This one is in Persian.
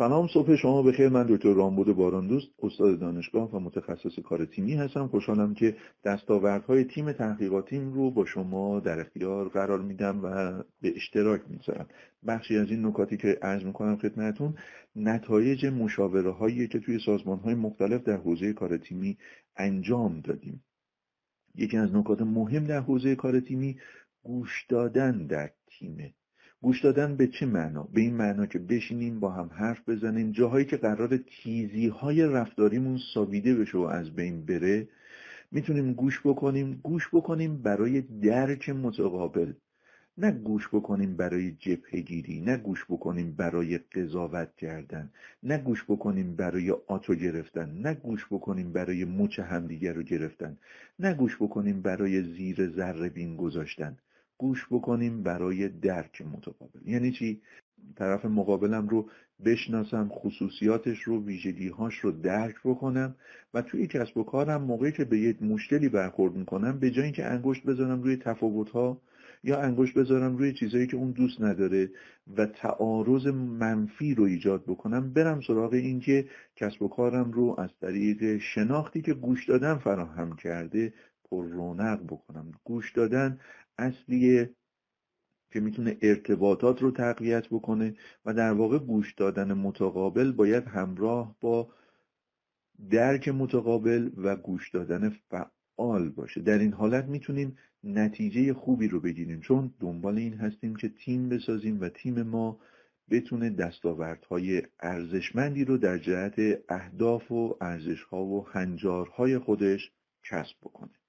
سلام صبح شما بخیر. من دکتر رامبود باران دوست استاد دانشگاه و متخصص کار تیمی هستم. خوشحالم که دستاوردهای تیم تحقیقاتیم رو با شما در اختیار قرار میدم و به اشتراک می‌ذارم بخشی از این نکاتی که عرض می‌کنم خدمتتون نتایج مشاوره هایی که توی سازمان های مختلف در حوزه کار تیمی انجام دادیم. یکی از نکات مهم در حوزه کار تیمی گوش دادن در تیمه گوش دادن به چه معنا؟ به این معنا که بشینیم با هم حرف بزنیم. جاهایی که قرار تیزی های رفتاریمون ساویده بشه و از بین بره می‌تونیم گوش بکنیم. گوش بکنیم برای درک متقابل. نه گوش بکنیم برای جبهگیری نه گوش بکنیم برای قضاوت کردن نه گوش بکنیم برای آتو گرفتن نه گوش بکنیم برای مچ همدیگر رو گرفتن نه گوش بکنیم برای زیر ذره بین گذاشتن. گوش بکنیم برای درک متقابل. یعنی چی؟ طرف مقابلم رو بشناسم خصوصیاتش رو ویژگیهاش رو درک بکنم و توی کسب و کارم موقعی که به یک مشکلی برخورد می‌کنم به جای اینکه انگشت بذارم روی تفاوتها یا انگشت بذارم روی چیزایی که اون دوست نداره و تعارض منفی رو ایجاد بکنم برم سراغ اینکه کسب و کارم رو از طریق شناختی که گوش دادن فراهم کرده پر رونق بکنم. گوش دادن اصلیه که می‌تونه ارتباطات رو تقویت بکنه و در واقع گوش دادن متقابل باید همراه با درک متقابل و گوش دادن فعال باشه. در این حالت می‌تونیم نتیجه خوبی رو بگیریم. چون دنبال این هستیم که تیم بسازیم و تیم ما بتونه دستاوردهای ارزشمندی رو در جهت اهداف و ارزشها و هنجارهای خودش کسب بکنه.